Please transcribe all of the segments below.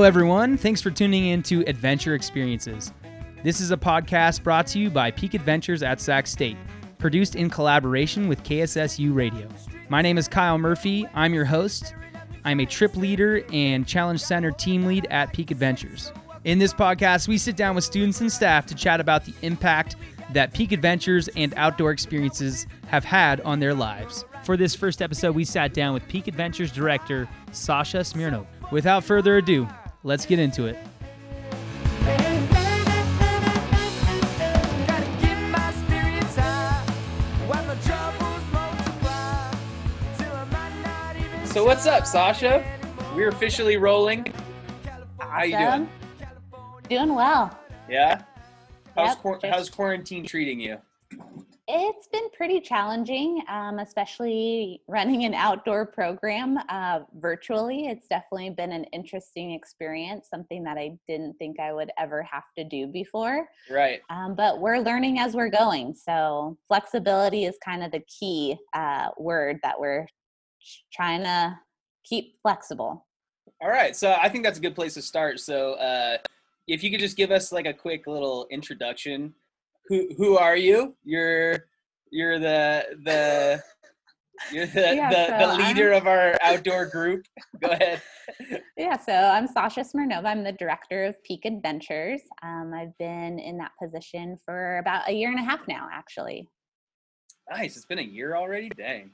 Hello, everyone. Thanks for tuning in to Adventure Experiences. This is a podcast brought to you by Peak Adventures at Sac State, produced in collaboration with KSSU Radio. My name is Kyle Murphy. I'm your host. I'm a trip leader and challenge center team lead at Peak Adventures. In this podcast, we sit down with students and staff to chat about the impact that Peak Adventures and outdoor experiences have had on their lives. For this first episode, we sat down with Peak Adventures director Sasha Smirnov. Without further ado, let's get into it. So what's up, Sasha? We're officially rolling. How you doing? Doing well. Yeah. How's, Yep, quar- just- how's quarantine treating you? It's been pretty challenging, um, especially running an outdoor program uh, virtually. It's definitely been an interesting experience, something that I didn't think I would ever have to do before. Right. Um, but we're learning as we're going. So, flexibility is kind of the key uh, word that we're trying to keep flexible. All right. So I think that's a good place to start. So uh, if you could just give us like a quick little introduction. Who who are you? You're you're the the you're the, Yeah, the, so the leader of our outdoor group. Go ahead. Yeah, so I'm Sasha Smirnova. I'm the director of Peak Adventures. Um, I've been in that position for about a year and a half now, actually. Nice. It's been a year already. Dang.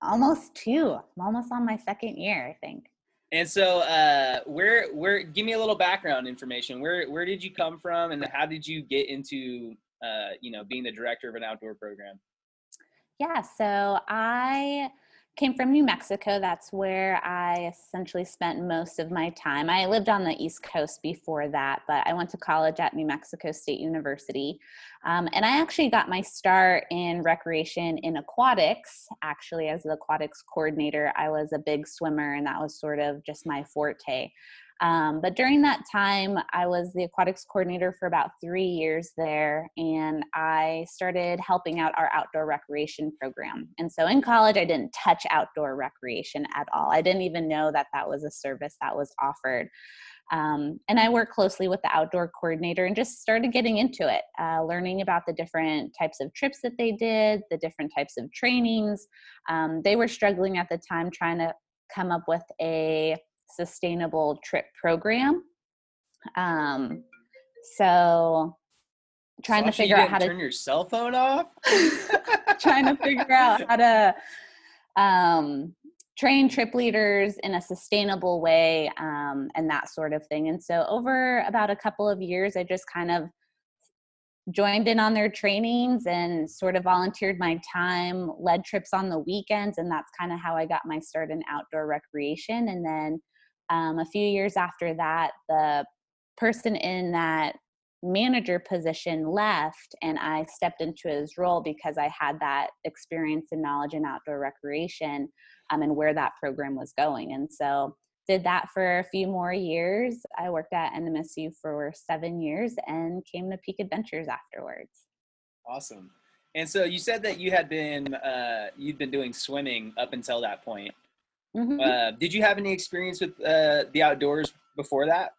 Almost two. I'm almost on my second year, I think. And so, uh, where where give me a little background information. Where where did you come from, and how did you get into uh, you know being the director of an outdoor program? Yeah, so I came from New Mexico. That's where I essentially spent most of my time. I lived on the East Coast before that, but I went to college at New Mexico State University. Um, and I actually got my start in recreation in aquatics. Actually, as the aquatics coordinator, I was a big swimmer, and that was sort of just my forte. Um, but during that time, I was the aquatics coordinator for about three years there, and I started helping out our outdoor recreation program. And so in college, I didn't touch outdoor recreation at all. I didn't even know that that was a service that was offered. Um, and I worked closely with the outdoor coordinator and just started getting into it, uh, learning about the different types of trips that they did, the different types of trainings. Um, they were struggling at the time trying to come up with a sustainable trip program. Um, so trying to Sasha, figure out how to turn your cell phone off. trying to figure out how to um, train trip leaders in a sustainable way um, and that sort of thing. And so, over about a couple of years, I just kind of joined in on their trainings and sort of volunteered my time, led trips on the weekends, and that's kind of how I got my start in outdoor recreation. And then um, a few years after that, the person in that manager position left and I stepped into his role because I had that experience and knowledge in outdoor recreation um, and where that program was going. And so did that for a few more years. I worked at NMSU for seven years and came to Peak Adventures afterwards. Awesome. And so you said that you had been uh, you'd been doing swimming up until that point. Mhm. Uh, did you have any experience with uh, the outdoors before that?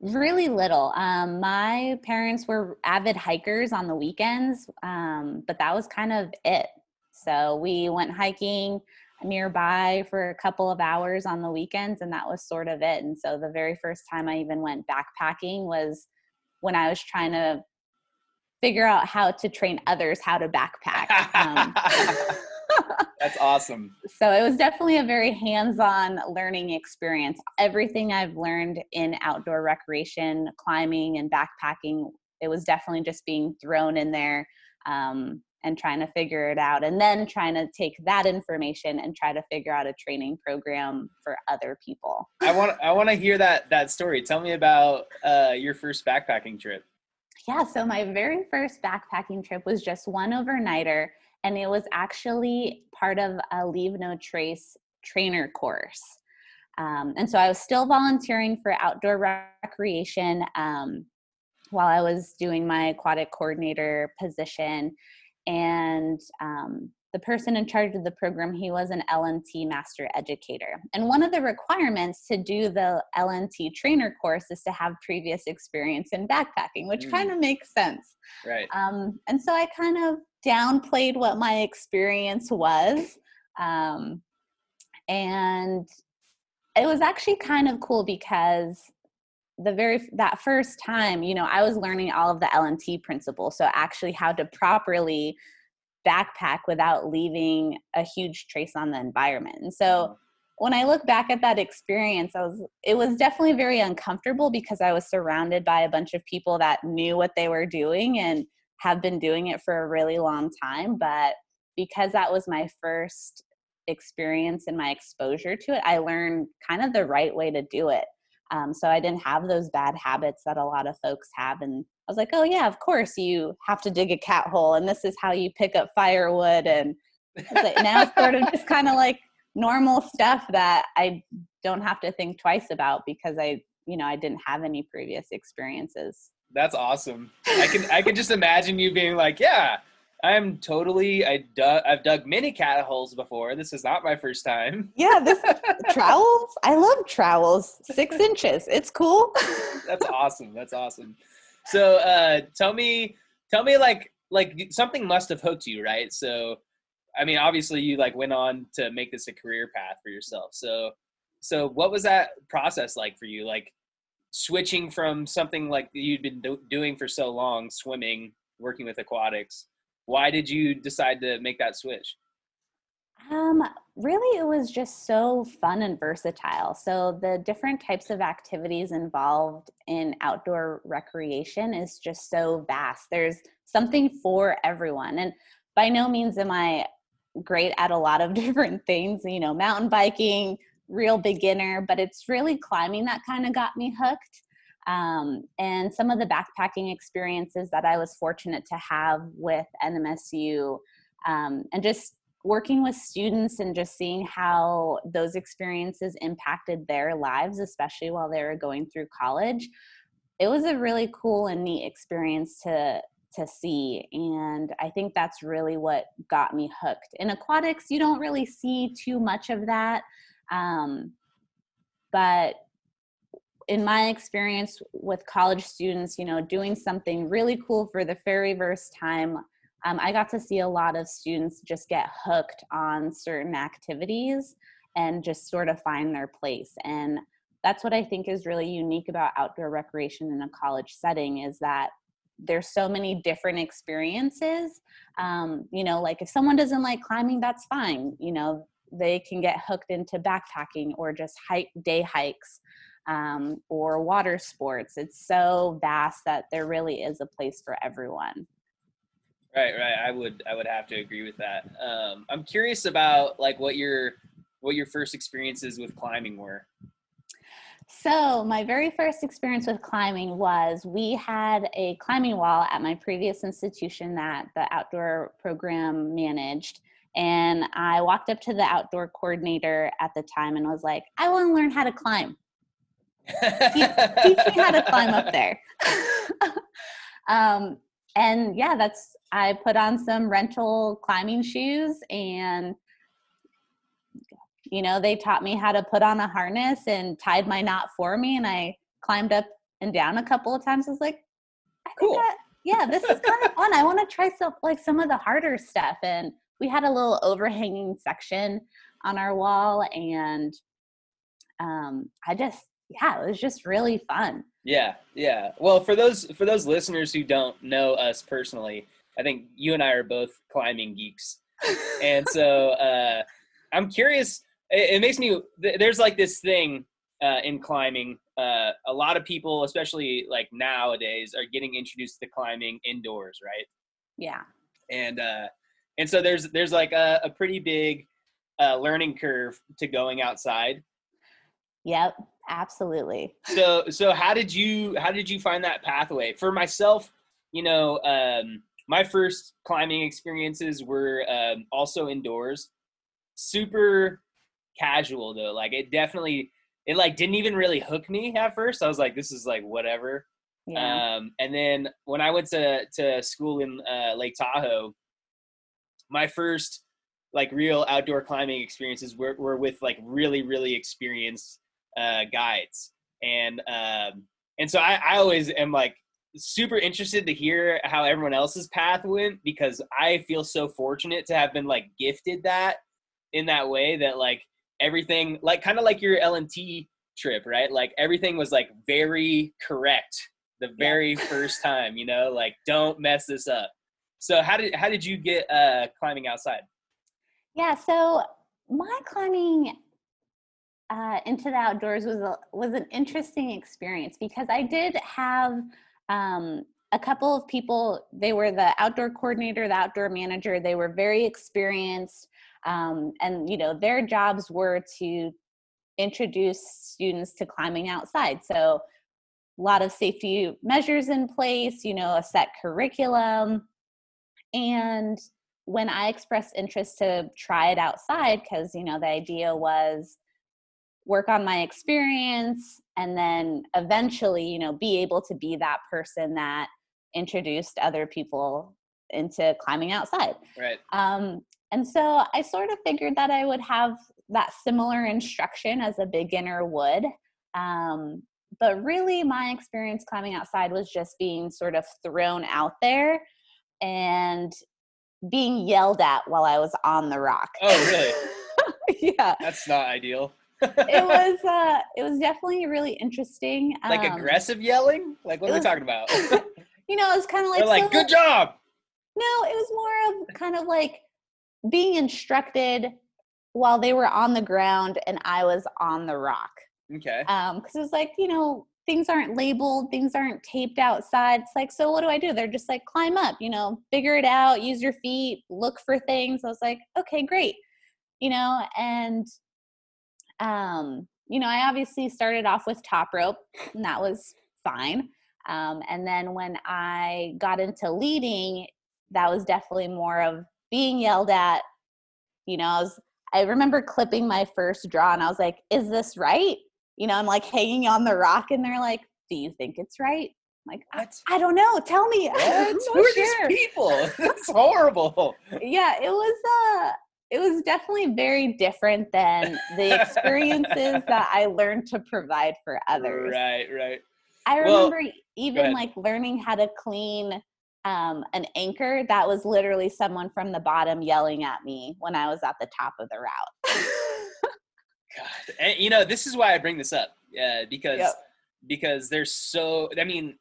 Really little. Um, my parents were avid hikers on the weekends, um, but that was kind of it. So we went hiking nearby for a couple of hours on the weekends, and that was sort of it. And so the very first time I even went backpacking was when I was trying to figure out how to train others how to backpack. Um, That's awesome. so it was definitely a very hands-on learning experience everything i've learned in outdoor recreation climbing and backpacking it was definitely just being thrown in there um, and trying to figure it out and then trying to take that information and try to figure out a training program for other people I want I want to hear that that story. Tell me about uh, your first backpacking trip. Yeah, so my very first backpacking trip was just one overnighter, and it was actually part of a Leave No Trace trainer course. Um, and so I was still volunteering for outdoor recreation um, while I was doing my aquatic coordinator position. And um, the person in charge of the program, he was an LNT master educator. And one of the requirements to do the LNT trainer course is to have previous experience in backpacking, which mm. kind of makes sense. Right. Um, and so I kind of downplayed what my experience was. Um, and it was actually kind of cool because the very that first time you know i was learning all of the lnt principles so actually how to properly backpack without leaving a huge trace on the environment. And so mm-hmm. when I look back at that experience, I was it was definitely very uncomfortable because I was surrounded by a bunch of people that knew what they were doing and have been doing it for a really long time, but because that was my first experience and my exposure to it, I learned kind of the right way to do it. Um, so I didn't have those bad habits that a lot of folks have. And I was like, oh, yeah, of course, you have to dig a cat hole, and this is how you pick up firewood. And like, now it's sort of just kind of like normal stuff that I don't have to think twice about because I, you know, I didn't have any previous experiences. That's awesome. I can I can just imagine you being like, yeah, I'm totally. I dug. I've dug many cat holes before. This is not my first time. Yeah, this trowels. I love trowels. Six inches. It's cool. That's awesome. That's awesome. So, uh, tell me, tell me, like, like something must have hooked you, right? So, I mean, obviously, you like went on to make this a career path for yourself. So, so what was that process like for you? Like, switching from something like you'd been do- doing for so long, swimming, working with aquatics why did you decide to make that switch? Um, really, it was just so fun and versatile. So, the different types of activities involved in outdoor recreation is just so vast. There's something for everyone. And by no means am I great at a lot of different things, you know, mountain biking, real beginner, but it's really climbing that kind of got me hooked. Um, and some of the backpacking experiences that I was fortunate to have with NMSU, um, and just working with students and just seeing how those experiences impacted their lives, especially while they were going through college. It was a really cool and neat experience to to see and i think that's really what got me hooked in aquatics you don't really see too much of that um, but in my experience with college students, you know, doing something really cool for the very first time, um, I got to see a lot of students just get hooked on certain activities and just sort of find their place. And that's what I think is really unique about outdoor recreation in a college setting is that there's so many different experiences. Um, you know, like if someone doesn't like climbing, that's fine. You know, they can get hooked into backpacking or just hike day hikes um, or water sports. It's so vast that there really is a place for everyone. Right, right. I would, I would have to agree with that. Um, I'm curious about like what your, what your first experiences with climbing were. So, my very first experience with climbing was we had a climbing wall at my previous institution that the outdoor program managed. And I walked up to the outdoor coordinator at the time and was like, I want to learn how to climb teach, teach me how to climb up there. um, and yeah, that's I put on some rental climbing shoes and you know, they taught me how to put on a harness and tied my knot for me and I climbed up and down a couple of times. I was like, I cool. That, yeah, this is kind of fun. I want to try some like some of the harder stuff. And we had a little overhanging section on our wall and um, I just yeah, it was just really fun. Yeah, yeah. Well, for those for those listeners who don't know us personally, I think you and I are both climbing geeks, and so uh, I'm curious. It, it makes me. There's like this thing uh, in climbing. Uh, a lot of people, especially like nowadays, are getting introduced to climbing indoors, right? Yeah. And uh, and so there's there's like a, a pretty big uh, learning curve to going outside. Yep absolutely. So so how did you how did you find that pathway? For myself you know um my first climbing experiences were um, also indoors. Super casual though. Like it definitely it like didn't even really hook me at first. I was like this is like whatever. Yeah. um and then when i went to to school in uh, lake tahoe my first like real outdoor climbing experiences were, were with like really really experienced uh, guides and um, and so I, I always am like super interested to hear how everyone else's path went because I feel so fortunate to have been like gifted that in that way that like everything like kind of like your LNT trip, right? Like everything was like very correct the very yeah. first time, you know, like don't mess this up. So how did how did you get uh climbing outside? Yeah, so my climbing uh, into the outdoors was a, was an interesting experience because I did have um, a couple of people. They were the outdoor coordinator, the outdoor manager. They were very experienced, um, and you know their jobs were to introduce students to climbing outside. So a lot of safety measures in place. You know, a set curriculum, and when I expressed interest to try it outside, because you know the idea was work on my experience and then eventually you know be able to be that person that introduced other people into climbing outside. Right. Um, and so i sort of figured that i would have that similar instruction as a beginner would um, but really my experience climbing outside was just being sort of thrown out there and being yelled at while i was on the rock. Oh really? Yeah. That's not ideal. It was uh it was definitely really interesting like um, aggressive yelling? Like what are was, we talking about? You know it was kind of like They're like so good job! No it was more of kind of like being instructed while they were on the ground and i was on the rock. Okay. Um because it was like you know things aren't labeled things aren't taped outside it's like so what do i do they're just like climb up you know figure it out use your feet look for things i was like okay great you know and um, you know, I obviously started off with top rope, and that was fine. Um, and then when I got into leading, that was definitely more of being yelled at. You know, I was I remember clipping my first draw and I was like, is this right? You know, I'm like hanging on the rock and they're like, do you think it's right? I'm like, I, I, don't know. Tell me. What? Who are sure. these people? That's horrible. yeah, it was uh it was definitely very different than the experiences that I learned to provide for others. Right, right. I remember well, even like learning how to clean um, an anchor. That was literally someone from the bottom yelling at me when I was at the top of the route. God, and, you know, this is why I bring this up uh, because yep. because there's so. I mean,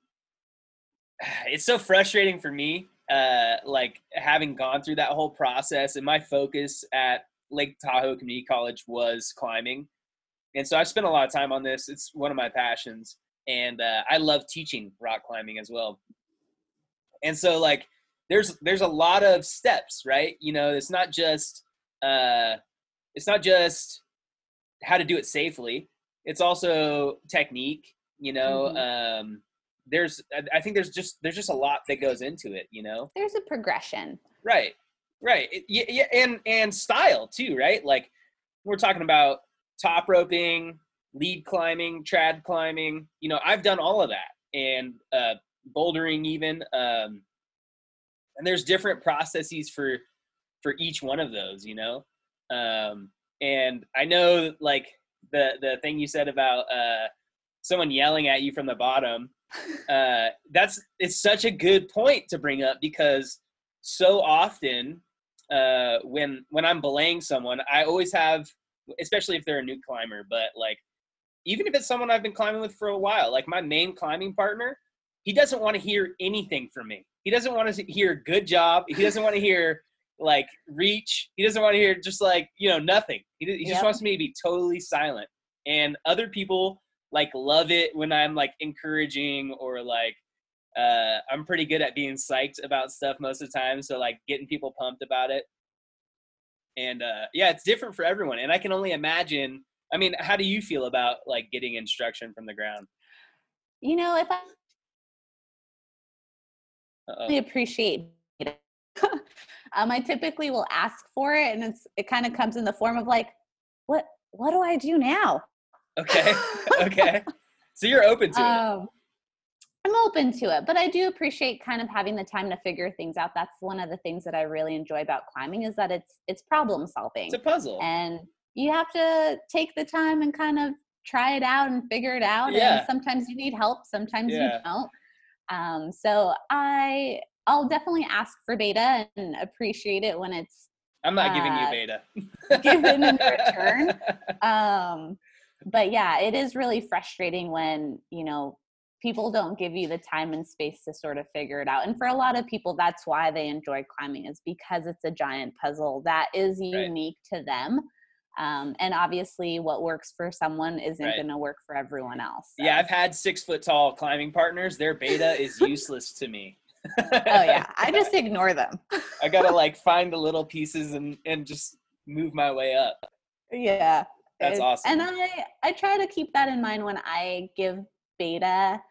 it's so frustrating for me uh, like having gone through that whole process and my focus at Lake Tahoe Community College was climbing. And so I've spent a lot of time on this. It's one of my passions. And uh, I love teaching rock climbing as well. And so like there's there's a lot of steps, right? You know, it's not just uh it's not just how to do it safely. It's also technique, you know, mm-hmm. um there's I think there's just there's just a lot that goes into it, you know. There's a progression. Right. Right. yeah, yeah, and and style too, right? Like we're talking about top roping, lead climbing, trad climbing. You know, I've done all of that, and uh, bouldering even. Um, and there's different processes for for each one of those, you know. Um, and I know, like the the thing you said about uh, someone yelling at you from the bottom uh, that's it's such a good point to bring up because so often uh, when when I'm belaying someone, I always have, especially if they're a new climber, but like even if it's someone I've been climbing with for a while, like my main climbing partner, he doesn't want to hear anything from me. He doesn't want to hear good job. He doesn't want to hear like reach. He doesn't want to hear just like you know nothing. He, he just yep. wants me to be totally silent. And other people like love it when I'm like encouraging or like uh, I'm pretty good at being psyched about stuff most of the time. So like getting people pumped about it. And uh, yeah, it's different for everyone. And I can only imagine. I mean, how do you feel about like getting instruction from the ground? You know, if I really appreciate it, um, I typically will ask for it, and it's it kind of comes in the form of like, what what do I do now? Okay. okay. So you're open to um, it. I'm open to it, but I do appreciate kind of having the time to figure things out. That's one of the things that I really enjoy about climbing is that it's it's problem solving. It's a puzzle. And you have to take the time and kind of try it out and figure it out. Yeah. And sometimes you need help, sometimes Yeah. you don't. Um, so I I'll definitely ask for beta and appreciate it when it's I'm not giving you uh, beta. given in return. um but yeah it is really frustrating when you know people don't give you the time and space to sort of figure it out and for a lot of people that's why they enjoy climbing is because it's a giant puzzle that is unique to them um, and obviously what works for someone isn't Right. going to work for everyone else so. Yeah, I've had six foot tall climbing partners. Their beta is useless to me. Oh yeah i just ignore them I gotta like find the little pieces and and just move my way up. yeah That's awesome. and i i try to keep that in mind when i give beta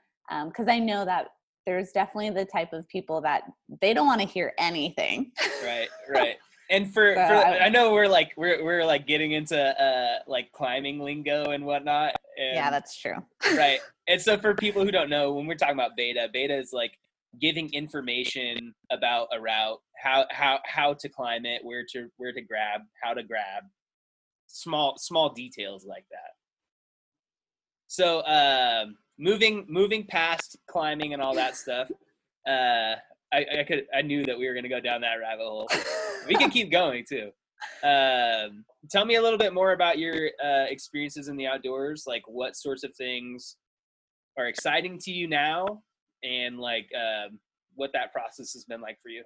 because i know that there's definitely the type of people that they don't want to hear anything Right, right. And for, So for I- I know we're like we're we're like getting into uh like climbing lingo and whatnot. And, yeah that's true right. And so for people who don't know, when we're talking about beta, beta is like giving information about a route, how how how to climb it, where to where to grab, how to grab, small small details like that. So um, moving moving past climbing and all that stuff, uh, I, I could I knew that we were gonna go down that rabbit hole. We can keep going too. Um, tell me a little bit more about your uh, experiences in the outdoors. Like, what sorts of things are exciting to you now, and like um, what that process has been like for you.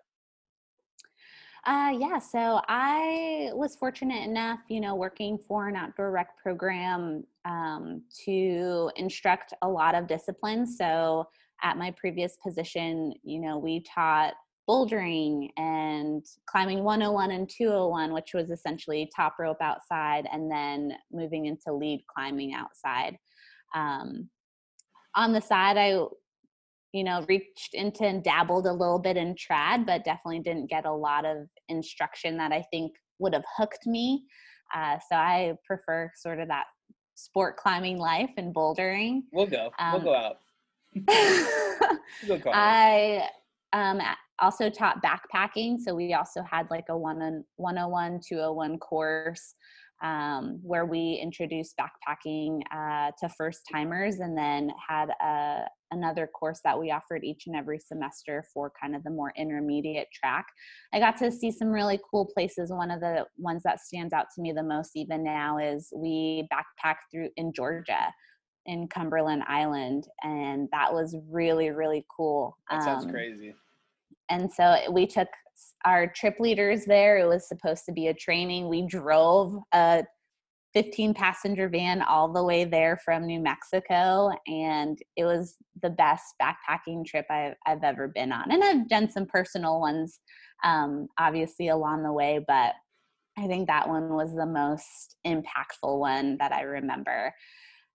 Uh, yeah, so I was fortunate enough, you know, working for an outdoor rec program um, to instruct a lot of disciplines. So at my previous position, you know, we taught bouldering and climbing 101 and 201, which was essentially top rope outside and then moving into lead climbing outside. Um, on the side, I you know, reached into and dabbled a little bit in trad, but definitely didn't get a lot of instruction that I think would have hooked me. Uh, so I prefer sort of that sport climbing life and bouldering. We'll go. we'll Um, go out. We'll go. I um, also taught backpacking. So we also had like a one on 101, 201 course um, where we introduced backpacking uh, to first timers and then had a, another course that we offered each and every semester for kind of the more intermediate track. I got to see some really cool places. One of the ones that stands out to me the most even now is we backpacked through in Georgia in Cumberland Island, and that was really really cool. that sounds Um, crazy. And so we took our trip leaders there. It was supposed to be a training. We drove a 15 passenger van all the way there from New Mexico, and it was the best backpacking trip I've, I've ever been on. And I've done some personal ones, um, obviously, along the way, but I think that one was the most impactful one that I remember.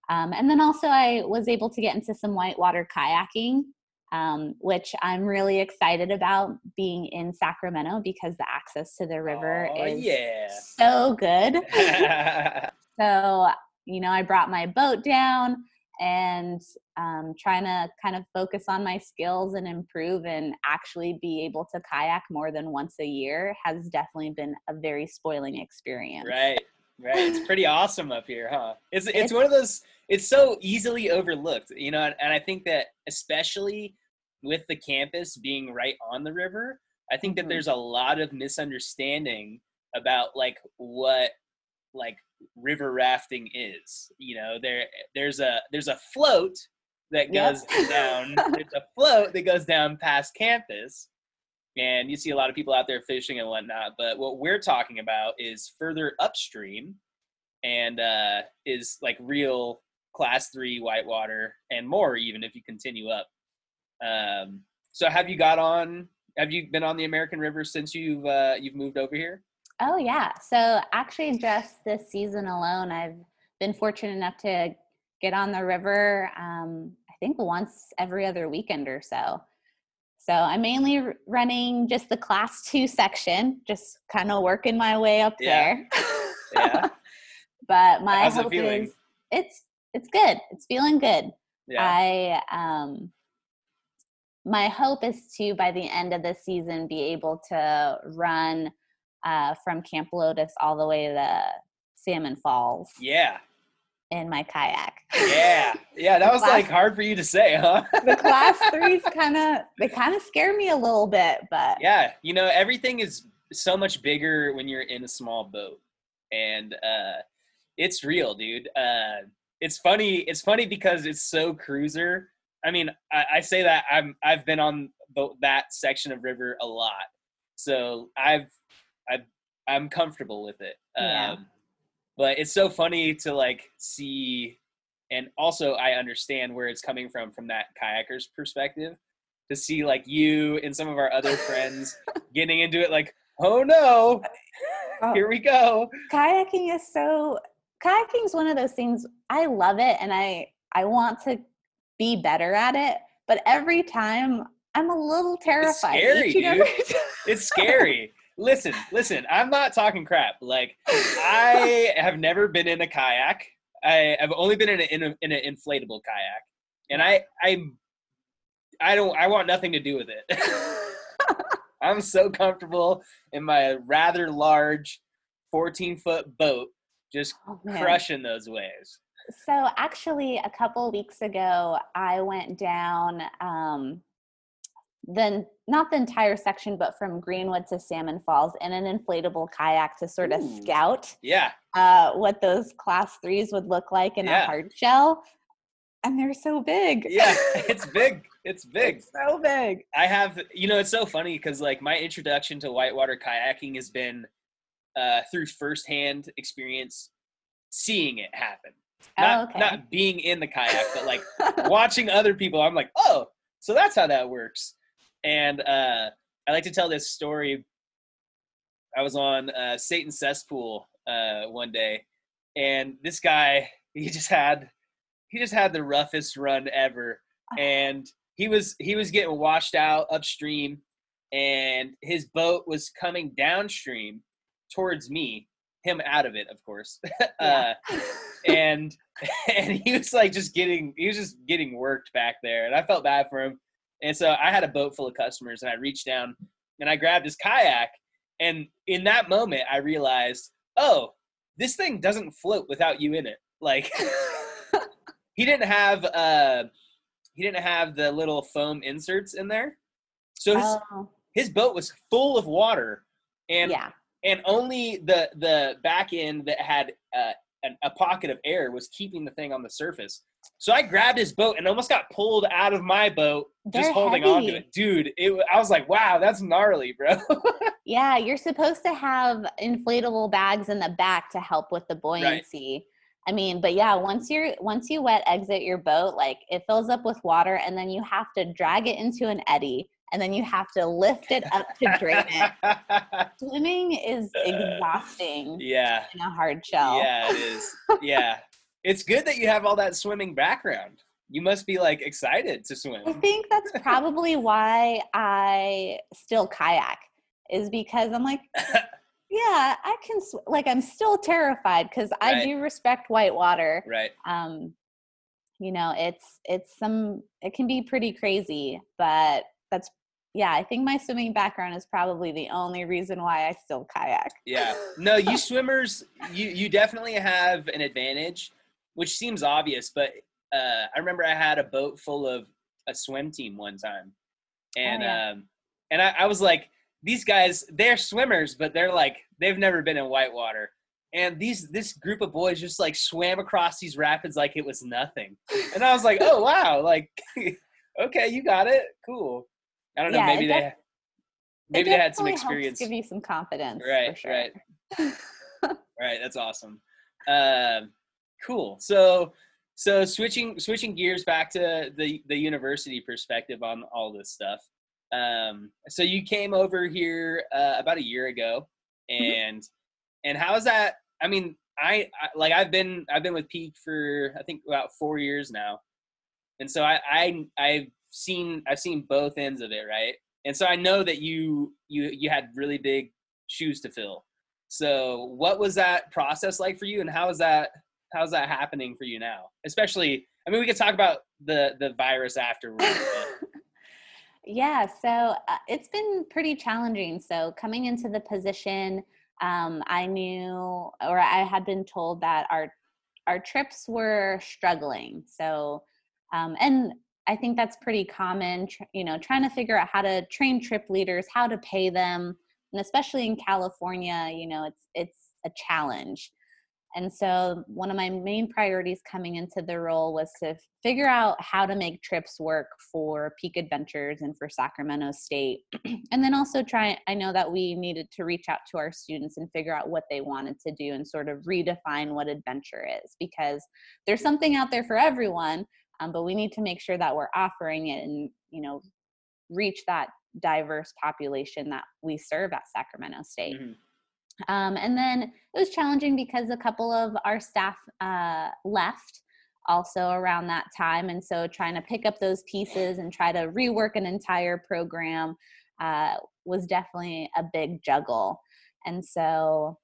Um, and then also, I was able to get into some whitewater kayaking, um, which I'm really excited about being in Sacramento because the access to the river Aw, is yeah. so good. so, you know, I brought my boat down and um, trying to kind of focus on my skills and improve and actually be able to kayak more than once a year has definitely been a very spoiling experience. Right. Right. It's pretty awesome up here, huh? It's it's It's- one of those it's so easily overlooked, you know, and, and I think that especially with the campus being right on the river, I think that Mhm. there's a lot of misunderstanding about like what like river rafting is. You know, there there's a there's a float that Yep. goes down. There's a float that goes down past campus, and you see a lot of people out there fishing and whatnot. But what we're talking about is further upstream, and uh, is like real class three whitewater and more even if you continue up. Um, so have you got on? Have you been on the American River since you've uh, you've moved over here? Oh yeah. So actually just this season alone I've been fortunate enough to get on the river um, I think once every other weekend or so. So I'm mainly r- running just the class 2 section, just kind of working my way up Yeah. there. Yeah. but my How's hope feeling? is it's it's good. It's feeling good. Yeah. I um my hope is to by the end of the season be able to run uh, from Camp Lotus all the way to Salmon Falls Yeah. in my kayak. Yeah. Yeah. That was Class- like hard for you to say, huh? the class threes kind of they kind of scare me a little bit, but yeah. You know, everything is so much bigger when you're in a small boat. And uh it's real, dude. Uh it's funny, it's funny because it's so cruiser. I mean, I, I say that I'm I've been on the, that section of river a lot. So I've I've I'm comfortable with it. Yeah. Um but it's so funny to like see and also I understand where it's coming from from that kayaker's perspective to see like you and some of our other friends getting into it like oh no Oh. here we go kayaking is so kayaking is one of those things I love it and I I want to be better at it, but every time I'm a little terrified. It's scary, dude. it's scary. Listen listen i'm not talking crap like i have never been in a kayak. I have only been in, a, in, a, in an inflatable kayak and i i i don't i want nothing to do with it. I'm so comfortable in my rather large 14 foot boat just Oh, crushing those waves So actually, a couple weeks ago, I went down um, then not the entire section, but from Greenwood to Salmon Falls in an inflatable kayak to sort of Ooh. scout yeah uh, what those class threes would look like in Yeah. a hard shell. And they're so big. yeah it's big it's big It's so big. I have, you know, it's so funny because like my introduction to whitewater kayaking has been uh, through firsthand experience, seeing it happen. Not, Oh, okay. not being in the kayak, but like watching other people. I'm like, oh, so that's how that works. And uh, I like to tell this story. I was on uh, Satan's Cesspool uh, one day, and this guy, he just had, he just had the roughest run ever and he was he was getting washed out upstream and his boat was coming downstream towards me him out of it of course. Yeah. uh, and and he was like just getting he was just getting worked back there and i felt bad for him. And so i had a boat full of customers and i reached down and i grabbed his kayak and in that moment i realized oh this thing doesn't float without you in it. Like he didn't have uh he didn't have the little foam inserts in there. So his, oh, his boat was full of water and yeah. And only the the back end that had uh, an, a pocket of air was keeping the thing on the surface. So i grabbed his boat and almost got pulled out of my boat just They're holding on to it. Dude it, i was like wow that's gnarly bro. Yeah, you're supposed to have inflatable bags in the back to help with the buoyancy. I mean, but yeah, once you're once you wet exit your boat, like it fills up with water and then you have to drag it into an eddy and then you have to lift it up to drain it. Swimming is exhausting yeah in a hard shell. Yeah, it is. Yeah. It's good that you have all that swimming background. You must be like excited to swim. I think that's probably why I still kayak is because I'm like, yeah, I can sw- like I'm still terrified because I Right. do respect white water. Right. Um, you know, it's it's some it can be pretty crazy, but that's yeah. I think my swimming background is probably the only reason why I still kayak. Yeah. No, you swimmers, you you definitely have an advantage, which seems obvious, but uh, I remember I had a boat full of a swim team one time, and yeah. um, and I, I was like, these guys, they're swimmers, but they're like they've never been in whitewater. And these this group of boys just like swam across these rapids like it was nothing. And I was like, oh wow, like okay, you got it. Cool. I don't know, Yeah, maybe they def- maybe they had some experience. Give you some confidence, Right, For sure. right. Right, that's awesome. Um, cool. So, so switching switching gears back to the the university perspective on all this stuff. Um, so you came over here uh, about a year ago, and and how's that? I mean, I, I like I've been I've been with Peak for I think about four years now, and so I I I've seen I've seen both ends of it, right? And so I know that you you you had really big shoes to fill. So what was that process like for you, and how is that how's that happening for you now? Especially, I mean, we could talk about the the virus afterwards. Yeah, so uh, it's been pretty challenging. So coming into the position, um, I knew, or I had been told that our our trips were struggling. So, um, and I think that's pretty common. You know, trying to figure out how to train trip leaders, how to pay them, and especially in California, you know, it's it's a challenge. And so, one of my main priorities coming into the role was to figure out how to make trips work for Peak Adventures and for Sacramento State. and then also try, I know that we needed to reach out to our students and figure out what they wanted to do and sort of redefine what adventure is because there's something out there for everyone, um, but we need to make sure that we're offering it and, you know, reach that diverse population that we serve at Sacramento State. Mm-hmm. Um, and then it was challenging because a couple of our staff uh, left also around that time. And so trying to pick up those pieces and try to rework an entire program uh, was definitely a big juggle. And so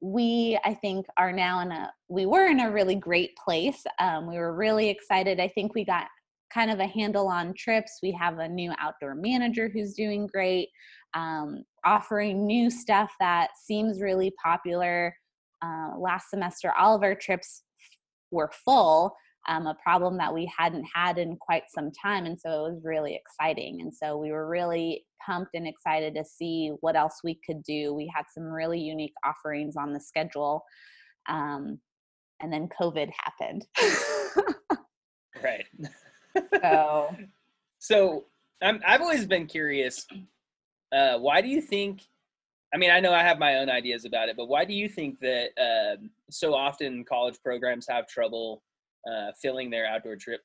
we, I think, are now in a, we were in a really great place. Um, we were really excited. I think we got kind of a handle on trips. We have a new outdoor manager who's doing great, um, offering new stuff that seems really popular. Uh, last semester, all of our trips were full, um, a problem that we hadn't had in quite some time. And so it was really exciting. And so we were really pumped and excited to see what else we could do. We had some really unique offerings on the schedule. Um, and then COVID happened. right. so, so I'm, I've always been curious. Uh, why do you think? I mean, I know I have my own ideas about it, but why do you think that uh, so often college programs have trouble uh, filling their outdoor trip,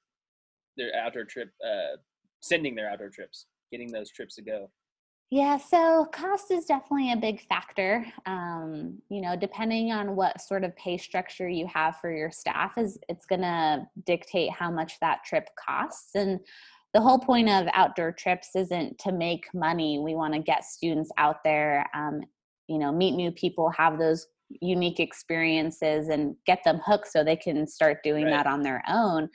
their outdoor trip, uh, sending their outdoor trips, getting those trips to go? Yeah, so cost is definitely a big factor. Um, you know, depending on what sort of pay structure you have for your staff, is it's going to dictate how much that trip costs. And the whole point of outdoor trips isn't to make money. We want to get students out there, um, you know, meet new people, have those unique experiences, and get them hooked so they can start doing right. that on their own.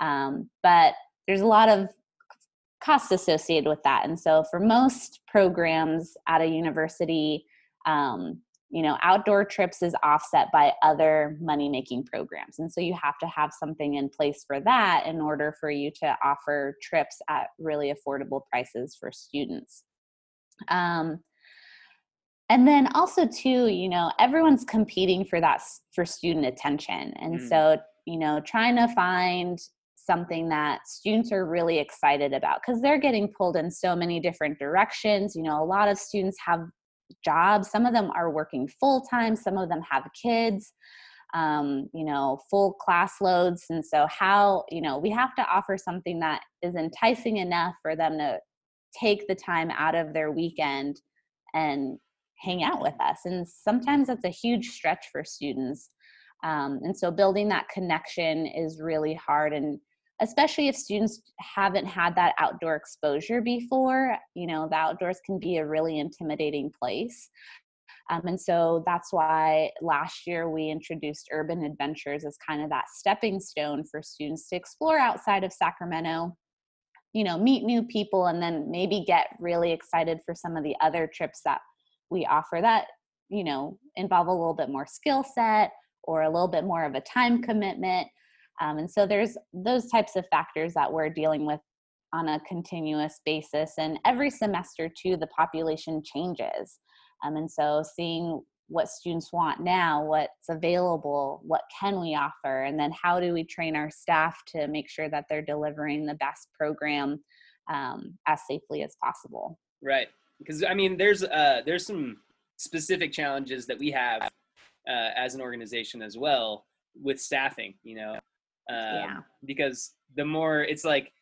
Um, but there's a lot of costs associated with that. And so for most programs at a university, um, you know, outdoor trips is offset by other money making programs. And so you have to have something in place for that in order for you to offer trips at really affordable prices for students. Um, and then also too you know everyone's competing for that for student attention and mm. so you know trying to find something that students are really excited about because they're getting pulled in so many different directions. You know, a lot of students have jobs, some of them are working full time, some of them have kids. Um, you know, full class loads. And so, how, you know, we have to offer something that is enticing enough for them to take the time out of their weekend and hang out with us. And sometimes that's a huge stretch for students. Um, and so, building that connection is really hard. And especially if students haven't had that outdoor exposure before you know the outdoors can be a really intimidating place um, and so that's why last year we introduced urban adventures as kind of that stepping stone for students to explore outside of sacramento you know meet new people and then maybe get really excited for some of the other trips that we offer that you know involve a little bit more skill set or a little bit more of a time commitment um, and so there's those types of factors that we're dealing with on a continuous basis. And every semester, too, the population changes. Um, and so seeing what students want now, what's available, what can we offer, and then how do we train our staff to make sure that they're delivering the best program um, as safely as possible. Right, because I mean, there's uh, there's some specific challenges that we have uh, as an organization as well with staffing. You know, um, yeah. because the more it's like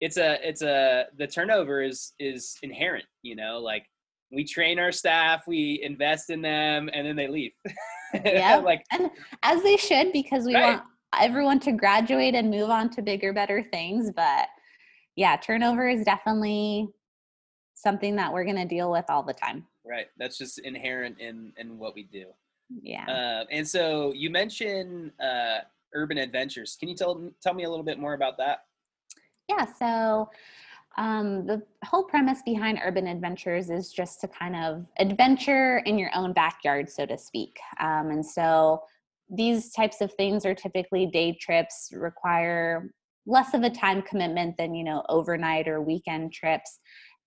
it's a it's a the turnover is is inherent you know like we train our staff we invest in them and then they leave yeah like and as they should because we right. want everyone to graduate and move on to bigger better things but yeah turnover is definitely something that we're going to deal with all the time right that's just inherent in in what we do yeah uh, and so you mentioned uh urban adventures. Can you tell tell me a little bit more about that? Yeah, so Um, the whole premise behind Urban Adventures is just to kind of adventure in your own backyard, so to speak. Um, and so these types of things are typically day trips, require less of a time commitment than, you know, overnight or weekend trips.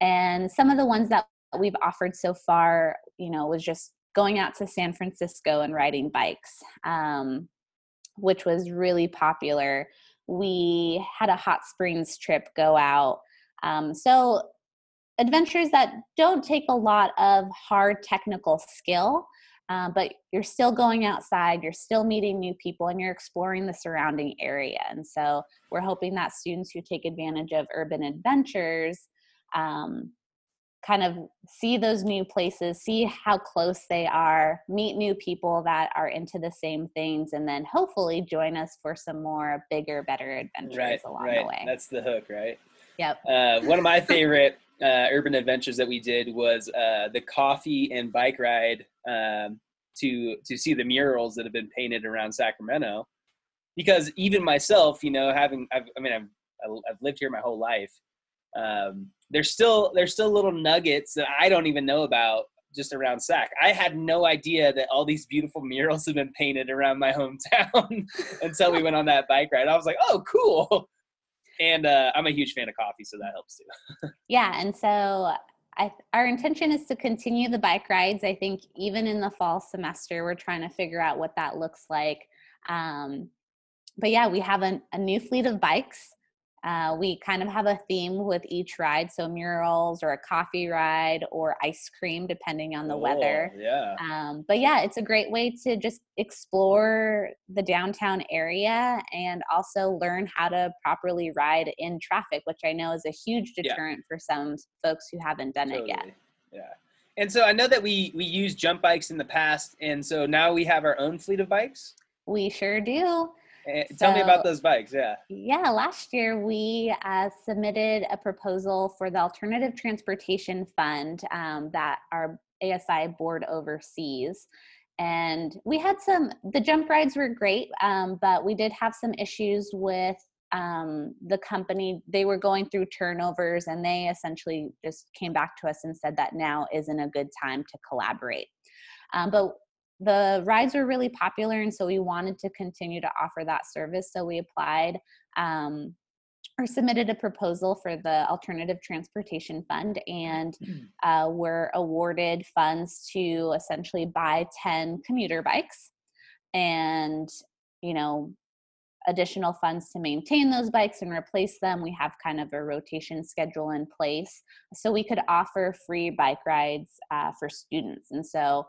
And some of the ones that we've offered so far, you know, was just going out to San Francisco and riding bikes, um, which was really popular. We had a hot springs trip go out um, so adventures that don't take a lot of hard technical skill, uh, but you're still going outside, you're still meeting new people, and you're exploring the surrounding area. And so we're hoping that students who take advantage of urban adventures um, kind of see those new places, see how close they are, meet new people that are into the same things, and then hopefully join us for some more bigger, better adventures right, along right. the way. That's the hook, right? Yep. Uh, one of my favorite uh, urban adventures that we did was uh, the coffee and bike ride um, to to see the murals that have been painted around Sacramento. Because even myself, you know, having I've, I mean, I've I've lived here my whole life. Um, there's still there's still little nuggets that I don't even know about just around Sac. I had no idea that all these beautiful murals have been painted around my hometown until we went on that bike ride. I was like, oh, cool and uh, I'm a huge fan of coffee, so that helps too. yeah, and so I, our intention is to continue the bike rides. I think even in the fall semester, we're trying to figure out what that looks like. Um, but yeah, we have a, a new fleet of bikes uh, we kind of have a theme with each ride, so murals or a coffee ride or ice cream, depending on the oh, weather. Yeah. Um, but yeah, it's a great way to just explore the downtown area and also learn how to properly ride in traffic, which I know is a huge deterrent yeah. for some folks who haven't done totally. it yet. Yeah. And so I know that we we used jump bikes in the past, and so now we have our own fleet of bikes. We sure do. Eh, tell so, me about those bikes. Yeah. Yeah. Last year, we uh, submitted a proposal for the Alternative Transportation Fund um, that our ASI board oversees. And we had some, the jump rides were great, um, but we did have some issues with um, the company. They were going through turnovers and they essentially just came back to us and said that now isn't a good time to collaborate. Um, but the rides were really popular and so we wanted to continue to offer that service so we applied um, or submitted a proposal for the alternative transportation fund and mm. uh, were awarded funds to essentially buy 10 commuter bikes and you know additional funds to maintain those bikes and replace them we have kind of a rotation schedule in place so we could offer free bike rides uh, for students and so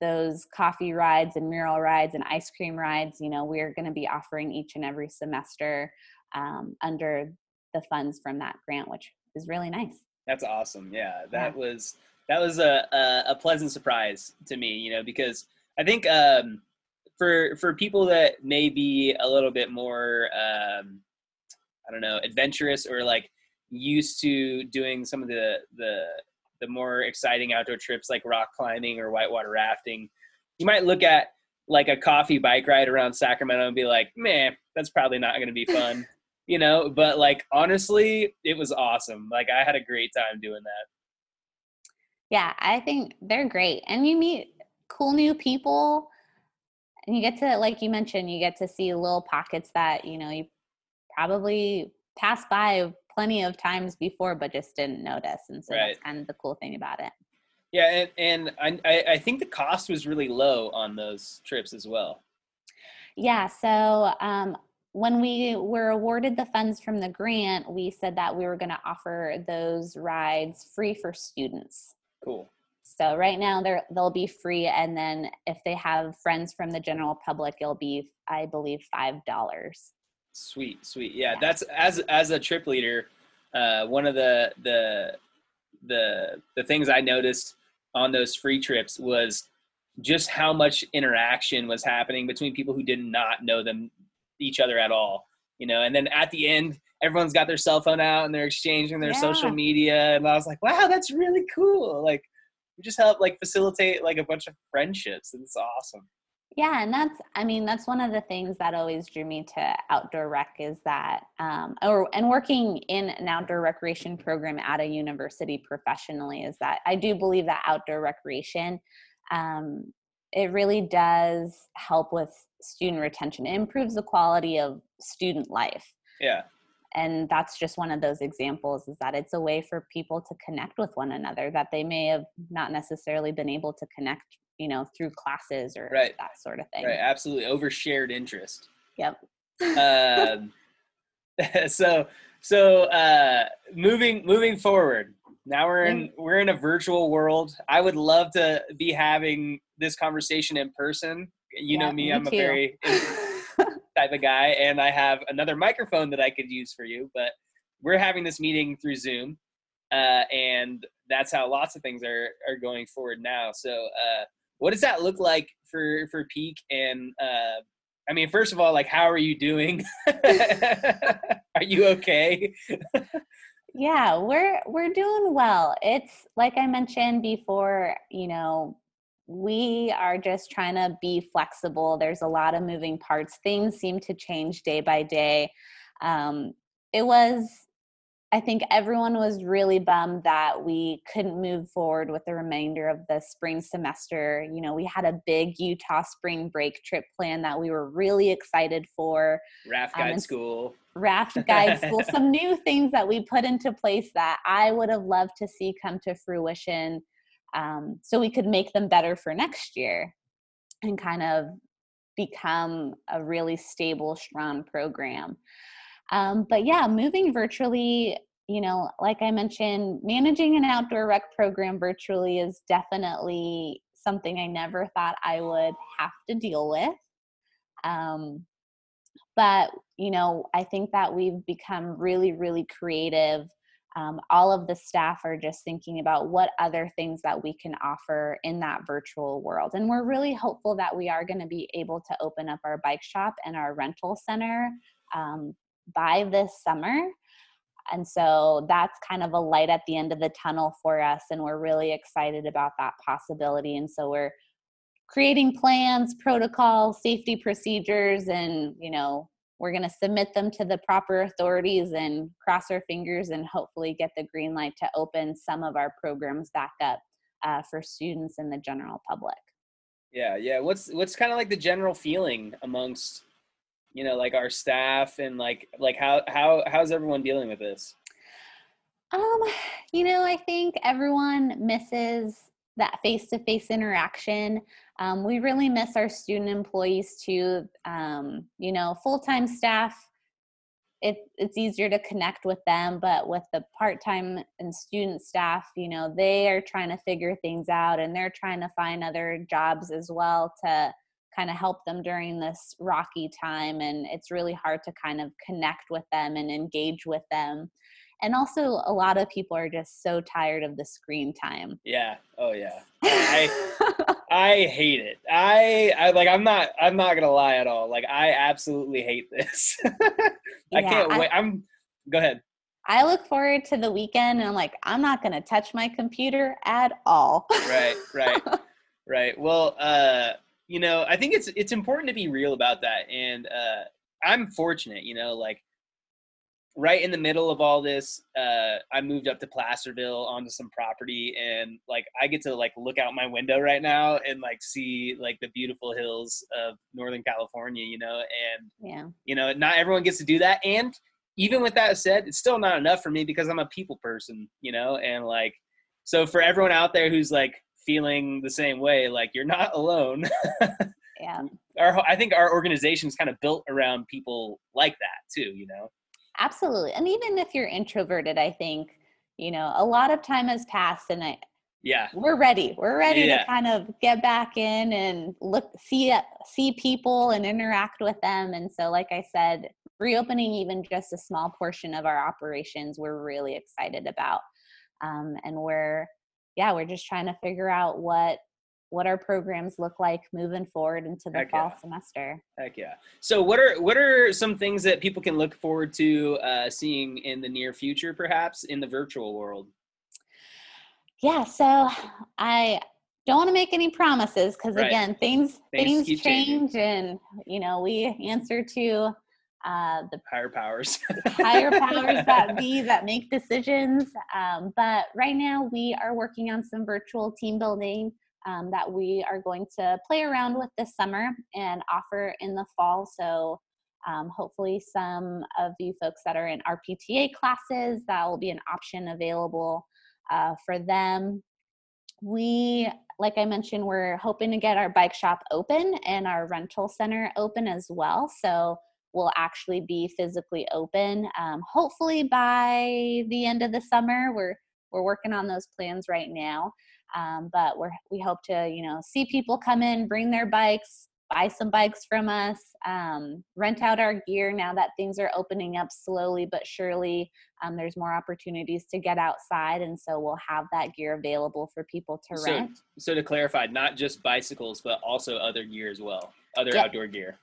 those coffee rides and mural rides and ice cream rides, you know, we're going to be offering each and every semester um, under the funds from that grant, which is really nice. That's awesome. Yeah, that yeah. was that was a, a, a pleasant surprise to me, you know, because I think um, for for people that may be a little bit more um, I don't know adventurous or like used to doing some of the the the more exciting outdoor trips like rock climbing or whitewater rafting, you might look at like a coffee bike ride around Sacramento and be like, man, that's probably not going to be fun, you know? But like, honestly, it was awesome. Like, I had a great time doing that. Yeah, I think they're great. And you meet cool new people. And you get to, like you mentioned, you get to see little pockets that, you know, you probably pass by plenty of times before, but just didn't notice. And so right. that's kind of the cool thing about it. Yeah, and, and I, I think the cost was really low on those trips as well. Yeah, so um, when we were awarded the funds from the grant, we said that we were going to offer those rides free for students. Cool. So right now they're they'll be free, and then if they have friends from the general public, it'll be I believe five dollars. Sweet, sweet. Yeah, that's as as a trip leader, uh, one of the the the the things I noticed on those free trips was just how much interaction was happening between people who did not know them each other at all. You know, and then at the end, everyone's got their cell phone out and they're exchanging their yeah. social media, and I was like, wow, that's really cool. Like, we just help like facilitate like a bunch of friendships, and it's awesome Yeah, and that's I mean that's one of the things that always drew me to outdoor rec is that um, or and working in an outdoor recreation program at a university professionally is that I do believe that outdoor recreation um, it really does help with student retention. It improves the quality of student life. Yeah. And that's just one of those examples is that it's a way for people to connect with one another that they may have not necessarily been able to connect you know through classes or right. that sort of thing. Right absolutely over shared interest. Yep. Um, so so uh moving moving forward now we're in we're in a virtual world. I would love to be having this conversation in person. You Yeah, know me, me i'm too. a very type of guy and i have another microphone that i could use for you but we're having this meeting through zoom uh, and that's how lots of things are are going forward now. So uh, what does that look like for for peak? And uh, i mean first of all like how are you doing? Are you okay? Yeah we're we're doing well. It's like i mentioned before you know we are just trying to be flexible. There's a lot of moving parts. Things seem to change day by day. Um, it was i think everyone was really bummed that we couldn't move forward with the remainder of the spring semester. You know we had a big utah spring break trip plan that we were really excited for raft Um, guide and- school. Raft guide school some new things that we put into place that i would have loved to see come to fruition um, so we could make them better for next year and kind of become a really stable strong program um, but yeah moving virtually you know like i mentioned managing an outdoor rec program virtually is definitely something i never thought i would have to deal with. Um, but you know i think that we've become really really creative. Um, all of the staff are just thinking about what other things that we can offer in that virtual world and we're really hopeful that we are going to be able to open up our bike shop and our rental center um, by this summer. And so that's kind of a light at the end of the tunnel for us and we're really excited about that possibility. And so we're creating plans protocols safety procedures and you know we're going to submit them to the proper authorities and cross our fingers and hopefully get the green light to open some of our programs back up uh, for students and the general public. Yeah yeah. What's what's kind of like the general feeling amongst you know like our staff and like like how how how's everyone dealing with this Um, you know, I think everyone misses that face-to-face interaction. Um, we really miss our student employees too. Um, you know, full-time staff, it, it's easier to connect with them, but with the part-time and student staff, you know, they are trying to figure things out and they're trying to find other jobs as well to kind of help them during this rocky time. And it's really hard to kind of connect with them and engage with them and also a lot of people are just so tired of the screen time yeah oh yeah I- I hate it. I, I like. I'm not. I'm not gonna lie at all. Like I absolutely hate this. I Yeah, can't I- wait. I'm. Go ahead. i look forward to the weekend and i'm like i'm not going to touch my computer at all Right. Right. right. Well, uh, you know, I think it's it's important to be real about that, and uh, I'm fortunate. You know, like right in the middle of all this, uh, I moved up to Placerville onto some property, and like I get to like look out my window right now and like see like the beautiful hills of Northern California. You know, and yeah you know not everyone gets to do that and even with that said it's still not enough for me because i'm a people person you know and like so for everyone out there who's like feeling the same way like you're not alone. Yeah. Our i think our organization is kind of built around people like that too you know? Absolutely and even if you're introverted i think you know a lot of time has passed and i yeah. we're ready. We're ready Yeah. to kind of get back in and look see see people and interact with them and so like i said reopening even just a small portion of our operations we're really excited about um, and we're yeah we're just trying to figure out what what our programs look like moving forward into the Heck fall yeah. semester heck yeah so what are what are some things that people can look forward to uh, seeing in the near future perhaps in the virtual world yeah so i don't want to make any promises because Right. again, things Things things, change, changing. and you know we answer to uh, the Higher powers. higher powers that be that make decisions. Um, but right now, we are working on some virtual team building um, that we are going to play around with this summer and offer in the fall. So, um, hopefully, some of you folks that are in RPTA classes, that will be an option available uh, for them. We, like I mentioned, we're hoping to get our bike shop open and our rental center open as well. So, will actually be physically open. Um, hopefully by the end of the summer, we're we're working on those plans right now. Um, but we're we hope to you know see people come in, bring their bikes, buy some bikes from us, um, rent out our gear now that things are opening up slowly but surely. Um, there's more opportunities to get outside, and so we'll have that gear available for people to So- rent. so to clarify, not just bicycles, but also other gear as well, other Yep. outdoor gear.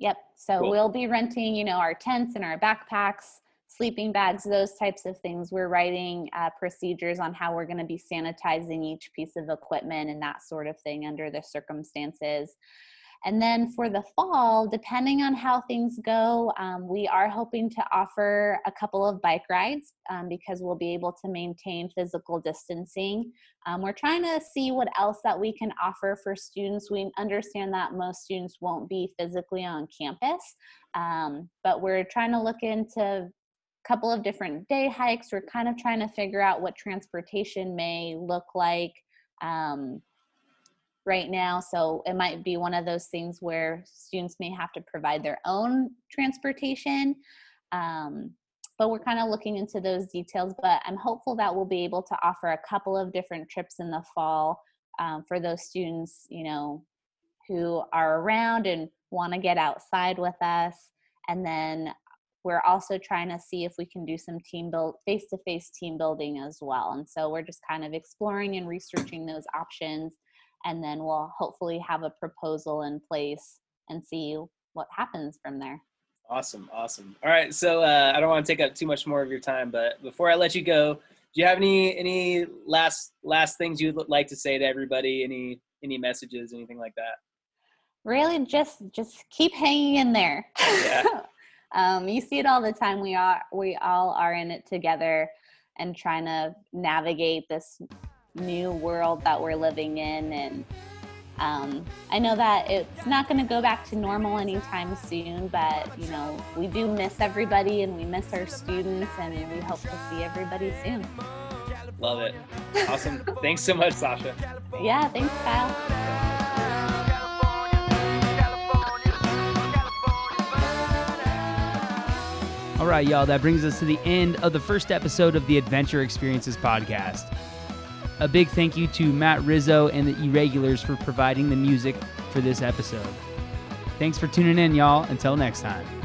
Yep. So Cool. we'll be renting, you know, our tents and our backpacks, sleeping bags, those types of things. We're writing uh, procedures on how we're going to be sanitizing each piece of equipment and that sort of thing under the circumstances. And then for the fall, depending on how things go, um, we are hoping to offer a couple of bike rides um, because we'll be able to maintain physical distancing. Um, we're trying to see what else that we can offer for students. We understand that most students won't be physically on campus, um, but we're trying to look into a couple of different day hikes. We're kind of trying to figure out what transportation may look like. Um, right now. So it might be one of those things where students may have to provide their own transportation. Um, but we're kind of looking into those details. But I'm hopeful that we'll be able to offer a couple of different trips in the fall um, for those students, you know, who are around and want to get outside with us. And then we're also trying to see if we can do some team build face-to-face team building as well. And so we're just kind of exploring and researching those options and then we'll hopefully have a proposal in place and see what happens from there. Awesome, awesome. All right, so uh, I don't want to take up too much more of your time, but before I let you go, do you have any any last last things you'd like to say to everybody? Any any messages, anything like that? Really, just just keep hanging in there. Yeah. um, you see it all the time. We are we all are in it together and trying to navigate this new world that we're living in and um, I know that it's not going to go back to normal anytime soon, but you know we do miss everybody and we miss our students, and we hope to see everybody soon. Love it. Awesome. Thanks so much, Sasha. Yeah, thanks, Kyle. All right, y'all, that brings us to the end of the first episode of the Adventure Experiences podcast. A big thank you to Matt Rizzo and the Irregulars for providing the music for this episode. Thanks for tuning in, y'all. Until next time.